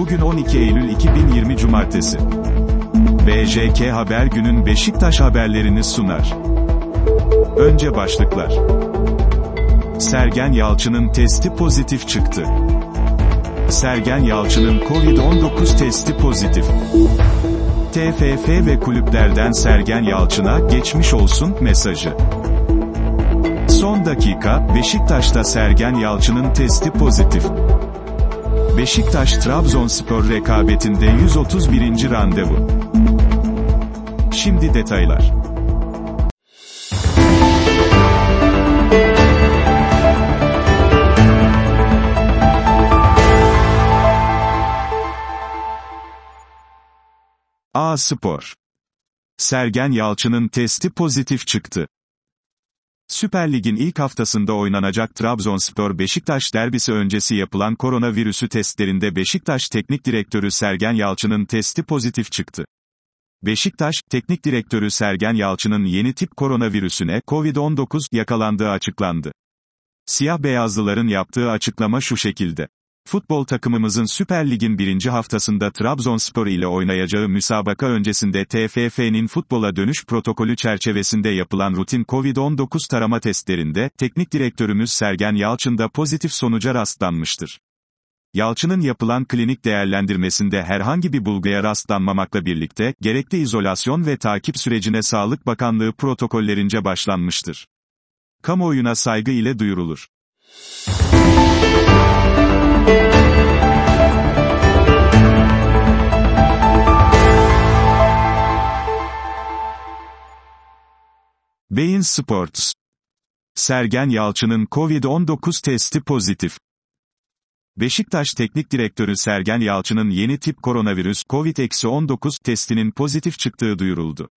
Bugün 12 Eylül 2020 Cumartesi. BJK Haber günün Beşiktaş haberlerini sunar. Önce başlıklar. Sergen Yalçın'ın testi pozitif çıktı. Sergen Yalçın'ın Covid-19 testi pozitif. TFF ve kulüplerden Sergen Yalçın'a geçmiş olsun mesajı. Son dakika, Beşiktaş'ta Sergen Yalçın'ın testi pozitif. Beşiktaş-Trabzonspor rekabetinde 131. randevu. Şimdi detaylar. A Spor. Sergen Yalçın'ın testi pozitif çıktı. Süper Lig'in ilk haftasında oynanacak Trabzonspor Beşiktaş derbisi öncesi yapılan koronavirüsü testlerinde Beşiktaş Teknik Direktörü Sergen Yalçın'ın testi pozitif çıktı. Beşiktaş, Teknik Direktörü Sergen Yalçın'ın yeni tip koronavirüsüne COVID-19 yakalandığı açıklandı. Siyah beyazlıların yaptığı açıklama şu şekilde. Futbol takımımızın Süper Lig'in birinci haftasında Trabzonspor ile oynayacağı müsabaka öncesinde TFF'nin futbola dönüş protokolü çerçevesinde yapılan rutin COVID-19 tarama testlerinde, teknik direktörümüz Sergen Yalçın da pozitif sonuca rastlanmıştır. Yalçın'ın yapılan klinik değerlendirmesinde herhangi bir bulguya rastlanmamakla birlikte, gerekli izolasyon ve takip sürecine Sağlık Bakanlığı protokollerince başlanmıştır. Kamuoyuna saygı ile duyurulur. Beyin Sports. Sergen Yalçın'ın Covid-19 testi pozitif. Beşiktaş Teknik Direktörü Sergen Yalçın'ın yeni tip koronavirüs COVID-19 testinin pozitif çıktığı duyuruldu.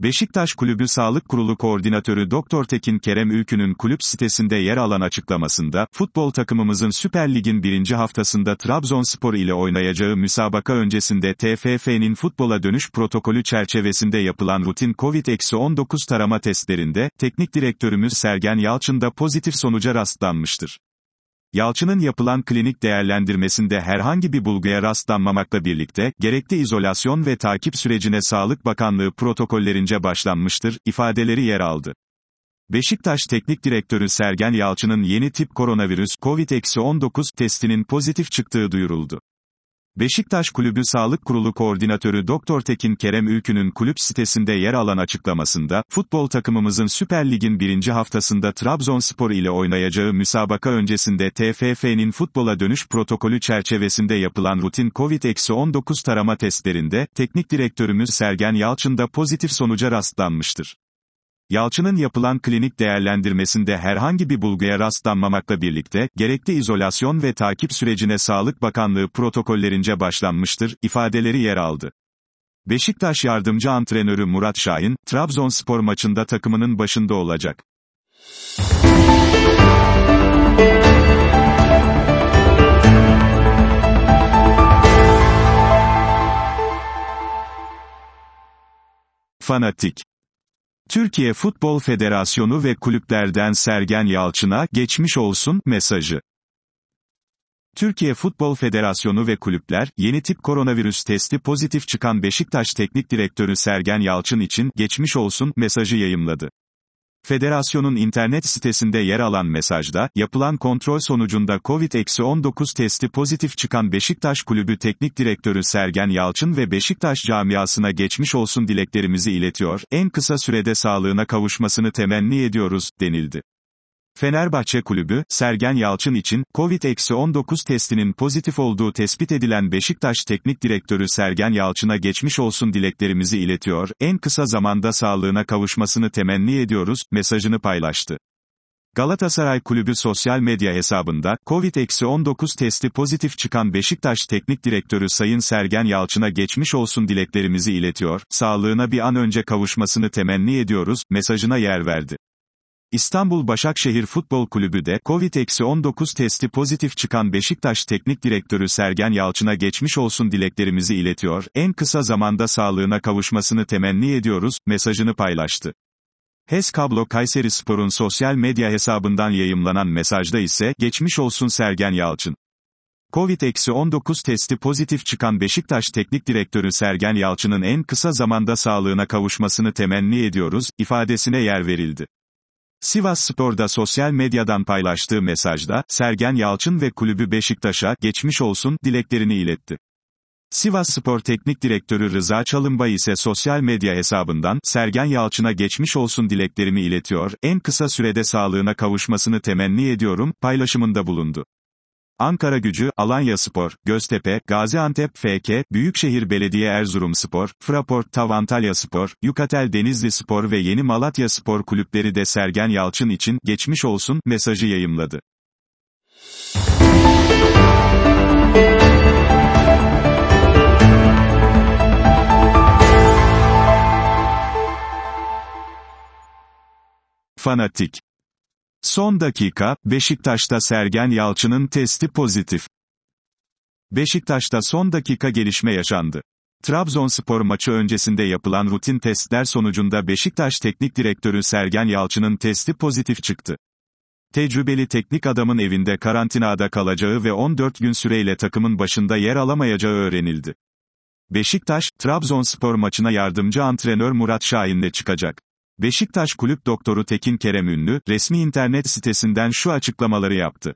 Beşiktaş Kulübü Sağlık Kurulu Koordinatörü Doktor Tekin Kerem Ülkü'nün kulüp sitesinde yer alan açıklamasında, futbol takımımızın Süper Lig'in birinci haftasında Trabzonspor ile oynayacağı müsabaka öncesinde TFF'nin futbola dönüş protokolü çerçevesinde yapılan rutin COVID-19 tarama testlerinde, teknik direktörümüz Sergen Yalçın da pozitif sonuca rastlanmıştır. Yalçın'ın yapılan klinik değerlendirmesinde herhangi bir bulguya rastlanmamakla birlikte, gerekli izolasyon ve takip sürecine Sağlık Bakanlığı protokollerince başlanmıştır, ifadeleri yer aldı. Beşiktaş Teknik Direktörü Sergen Yalçın'ın yeni tip koronavirüs COVID-19 testinin pozitif çıktığı duyuruldu. Beşiktaş Kulübü Sağlık Kurulu Koordinatörü Doktor Tekin Kerem Ülkü'nün kulüp sitesinde yer alan açıklamasında, futbol takımımızın Süper Lig'in birinci haftasında Trabzonspor ile oynayacağı müsabaka öncesinde TFF'nin futbola dönüş protokolü çerçevesinde yapılan rutin COVID-19 tarama testlerinde, teknik direktörümüz Sergen Yalçın da pozitif sonuca rastlanmıştır. Yalçın'ın yapılan klinik değerlendirmesinde herhangi bir bulguya rastlanmamakla birlikte, gerekli izolasyon ve takip sürecine Sağlık Bakanlığı protokollerince başlanmıştır, ifadeleri yer aldı. Beşiktaş yardımcı antrenörü Murat Şahin, Trabzonspor maçında takımının başında olacak. Fanatik Türkiye Futbol Federasyonu ve kulüplerden Sergen Yalçın'a geçmiş olsun mesajı. Türkiye Futbol Federasyonu ve kulüpler, yeni tip koronavirüs testi pozitif çıkan Beşiktaş Teknik Direktörü Sergen Yalçın için geçmiş olsun mesajı yayımladı. Federasyonun internet sitesinde yer alan mesajda, yapılan kontrol sonucunda COVID-19 testi pozitif çıkan Beşiktaş Kulübü Teknik Direktörü Sergen Yalçın ve Beşiktaş camiasına geçmiş olsun dileklerimizi iletiyor, en kısa sürede sağlığına kavuşmasını temenni ediyoruz, denildi. Fenerbahçe Kulübü, Sergen Yalçın için, COVID-19 testinin pozitif olduğu tespit edilen Beşiktaş Teknik Direktörü Sergen Yalçın'a geçmiş olsun dileklerimizi iletiyor, en kısa zamanda sağlığına kavuşmasını temenni ediyoruz, mesajını paylaştı. Galatasaray Kulübü sosyal medya hesabında, COVID-19 testi pozitif çıkan Beşiktaş Teknik Direktörü Sayın Sergen Yalçın'a geçmiş olsun dileklerimizi iletiyor, sağlığına bir an önce kavuşmasını temenni ediyoruz, mesajına yer verdi. İstanbul Başakşehir Futbol Kulübü de, Covid-19 testi pozitif çıkan Beşiktaş Teknik Direktörü Sergen Yalçın'a geçmiş olsun dileklerimizi iletiyor, en kısa zamanda sağlığına kavuşmasını temenni ediyoruz, mesajını paylaştı. HES Kablo Kayseri Spor'un sosyal medya hesabından yayımlanan mesajda ise, geçmiş olsun Sergen Yalçın. Covid-19 testi pozitif çıkan Beşiktaş Teknik Direktörü Sergen Yalçın'ın en kısa zamanda sağlığına kavuşmasını temenni ediyoruz, ifadesine yer verildi. Sivas Spor'da sosyal medyadan paylaştığı mesajda, Sergen Yalçın ve kulübü Beşiktaş'a, geçmiş olsun, dileklerini iletti. Sivas Spor Teknik Direktörü Rıza Çalınbay ise sosyal medya hesabından, Sergen Yalçın'a geçmiş olsun dileklerimi iletiyor, en kısa sürede sağlığına kavuşmasını temenni ediyorum, paylaşımında bulundu. Ankara Gücü, Alanya Spor, Göztepe, Gaziantep FK, Büyükşehir Belediye Erzurum Spor, Fraport Tav Antalya Spor, Yukatel Denizli Spor ve Yeni Malatya Spor kulüpleri de Sergen Yalçın için, geçmiş olsun, mesajı yayımladı. Fanatik Son dakika, Beşiktaş'ta Sergen Yalçın'ın testi pozitif. Beşiktaş'ta son dakika gelişme yaşandı. Trabzonspor maçı öncesinde yapılan rutin testler sonucunda Beşiktaş Teknik Direktörü Sergen Yalçın'ın testi pozitif çıktı. Tecrübeli teknik adamın evinde karantinada kalacağı ve 14 gün süreyle takımın başında yer alamayacağı öğrenildi. Beşiktaş, Trabzonspor maçına yardımcı antrenör Murat Şahin'le çıkacak. Beşiktaş Kulüp Doktoru Tekin Kerem Ünlü, resmi internet sitesinden şu açıklamaları yaptı.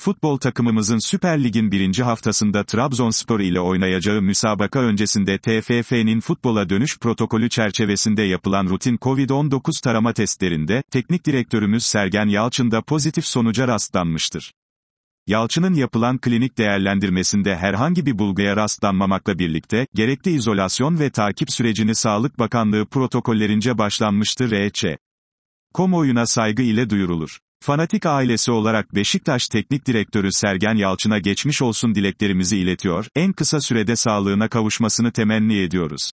Futbol takımımızın Süper Lig'in birinci haftasında Trabzonspor ile oynayacağı müsabaka öncesinde TFF'nin futbola dönüş protokolü çerçevesinde yapılan rutin COVID-19 tarama testlerinde, teknik direktörümüz Sergen Yalçın'da pozitif sonuca rastlanmıştır. Yalçın'ın yapılan klinik değerlendirmesinde herhangi bir bulguya rastlanmamakla birlikte, gerekli izolasyon ve takip sürecini Sağlık Bakanlığı protokollerince başlanmıştır R.Ç. Kamuoyuna saygı ile duyurulur. Fanatik ailesi olarak Beşiktaş Teknik Direktörü Sergen Yalçın'a geçmiş olsun dileklerimizi iletiyor, en kısa sürede sağlığına kavuşmasını temenni ediyoruz.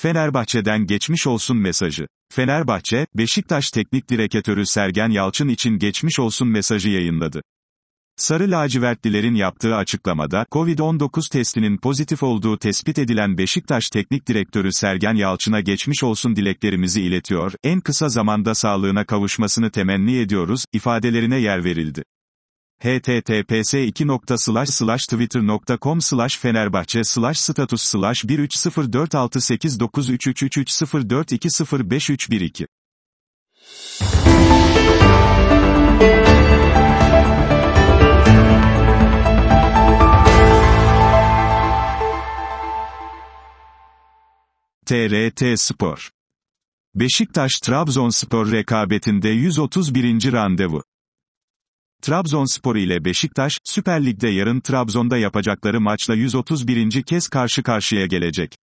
Fenerbahçe'den geçmiş olsun mesajı. Fenerbahçe, Beşiktaş Teknik Direktörü Sergen Yalçın için geçmiş olsun mesajı yayınladı. Sarı lacivertlilerin yaptığı açıklamada, Covid-19 testinin pozitif olduğu tespit edilen Beşiktaş Teknik Direktörü Sergen Yalçın'a geçmiş olsun dileklerimizi iletiyor, en kısa zamanda sağlığına kavuşmasını temenni ediyoruz, ifadelerine yer verildi. https twittercom fenerbahçe status 13046893333042053112 TRT Spor. Beşiktaş-Trabzonspor rekabetinde 131. randevu. Trabzonspor ile Beşiktaş, Süper Lig'de yarın Trabzon'da yapacakları maçla 131. kez karşı karşıya gelecek.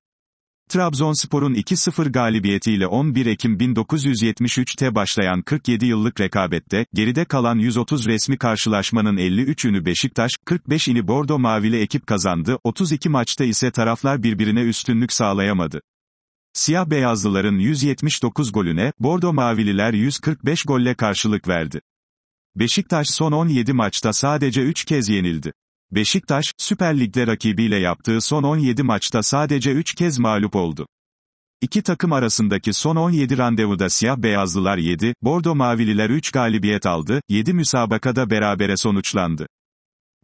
Trabzonspor'un 2-0 galibiyetiyle 11 Ekim 1973'te başlayan 47 yıllık rekabette, geride kalan 130 resmi karşılaşmanın 53'ünü Beşiktaş, 45'ini Bordo Mavili ekip kazandı, 32 maçta ise taraflar birbirine üstünlük sağlayamadı. Siyah beyazlıların 179 golüne, Bordo Mavililer 145 golle karşılık verdi. Beşiktaş son 17 maçta sadece 3 kez yenildi. Beşiktaş, Süper Lig'de rakibiyle yaptığı son 17 maçta sadece 3 kez mağlup oldu. İki takım arasındaki son 17 randevuda siyah beyazlılar 7, Bordo Mavililer 3 galibiyet aldı, 7 müsabakada berabere sonuçlandı.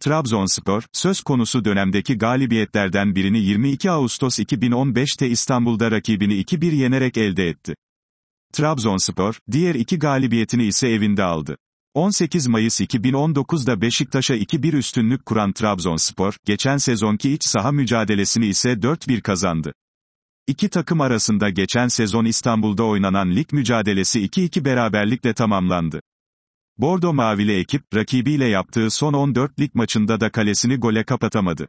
Trabzonspor, söz konusu dönemdeki galibiyetlerden birini 22 Ağustos 2015'te İstanbul'da rakibini 2-1 yenerek elde etti. Trabzonspor, diğer iki galibiyetini ise evinde aldı. 18 Mayıs 2019'da Beşiktaş'a 2-1 üstünlük kuran Trabzonspor, geçen sezonki iç saha mücadelesini ise 4-1 kazandı. İki takım arasında geçen sezon İstanbul'da oynanan lig mücadelesi 2-2 beraberlikle tamamlandı. Bordo Mavili ekip, rakibiyle yaptığı son 14 lig maçında da kalesini gole kapatamadı.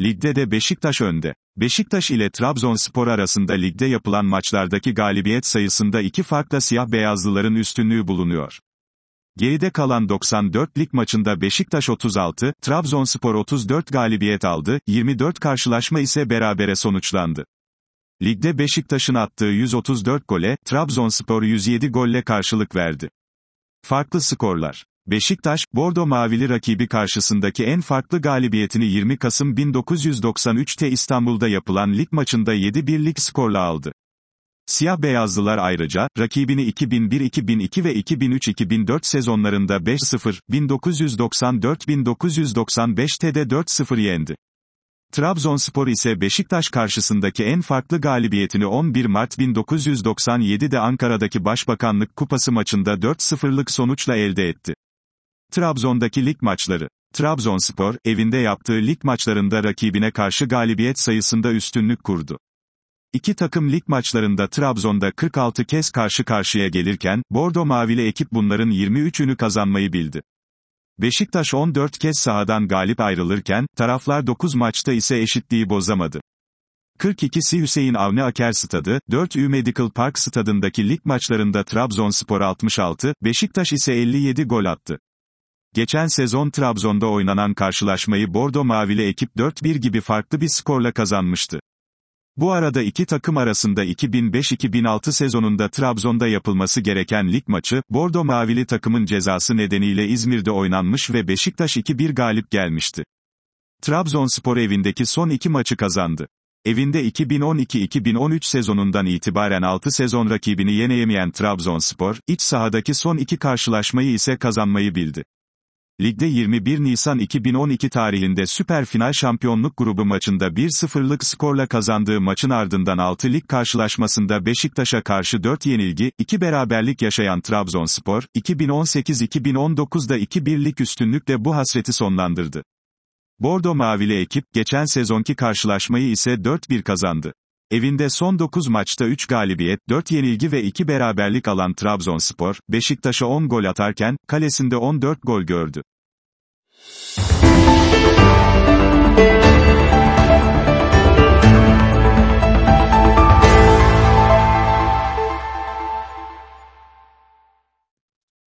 Ligde de Beşiktaş önde. Beşiktaş ile Trabzonspor arasında ligde yapılan maçlardaki galibiyet sayısında iki farklı siyah beyazlıların üstünlüğü bulunuyor. Geride kalan 94 lig maçında Beşiktaş 36, Trabzonspor 34 galibiyet aldı, 24 karşılaşma ise berabere sonuçlandı. Ligde Beşiktaş'ın attığı 134 gole, Trabzonspor 107 golle karşılık verdi. Farklı skorlar. Beşiktaş, Bordo Mavili rakibi karşısındaki en farklı galibiyetini 20 Kasım 1993'te İstanbul'da yapılan lig maçında 7-1'lik skorla aldı. Siyah beyazlılar ayrıca, rakibini 2001-2002 ve 2003-2004 sezonlarında 5-0, 1994-1995'te 4-0 yendi. Trabzonspor ise Beşiktaş karşısındaki en farklı galibiyetini 11 Mart 1997'de Ankara'daki Başbakanlık Kupası maçında 4-0'lık sonuçla elde etti. Trabzon'daki lig maçları. Trabzonspor, evinde yaptığı lig maçlarında rakibine karşı galibiyet sayısında üstünlük kurdu. İki takım lig maçlarında Trabzon'da 46 kez karşı karşıya gelirken, Bordo Mavili ekip bunların 23'ünü kazanmayı bildi. Beşiktaş 14 kez sahadan galip ayrılırken, taraflar 9 maçta ise eşitliği bozamadı. 42'si Hüseyin Avni Aker Stadı, 4 Ü Medical Park Stadındaki lig maçlarında Trabzonspor 66, Beşiktaş ise 57 gol attı. Geçen sezon Trabzon'da oynanan karşılaşmayı Bordo Mavili ekip 4-1 gibi farklı bir skorla kazanmıştı. Bu arada iki takım arasında 2005-2006 sezonunda Trabzon'da yapılması gereken lig maçı, Bordo Mavili takımın cezası nedeniyle İzmir'de oynanmış ve Beşiktaş 2-1 galip gelmişti. Trabzonspor evindeki son iki maçı kazandı. Evinde 2012-2013 sezonundan itibaren 6 sezon rakibini yeneyemeyen Trabzonspor, iç sahadaki son iki karşılaşmayı ise kazanmayı bildi. Ligde 21 Nisan 2012 tarihinde süper final şampiyonluk grubu maçında 1-0'lık skorla kazandığı maçın ardından 6 lig karşılaşmasında Beşiktaş'a karşı 4 yenilgi, 2 beraberlik yaşayan Trabzonspor, 2018-2019'da 2-1'lik üstünlükle bu hasreti sonlandırdı. Bordo Mavili ekip, geçen sezonki karşılaşmayı ise 4-1 kazandı. Evinde son 9 maçta 3 galibiyet, 4 yenilgi ve 2 beraberlik alan Trabzonspor, Beşiktaş'a 10 gol atarken, kalesinde 14 gol gördü.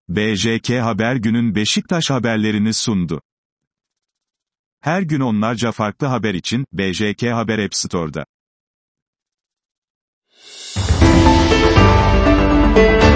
BJK Haber günün Beşiktaş haberlerini sundu. Her gün onlarca farklı haber için, BJK Haber App Store'da. Thank you.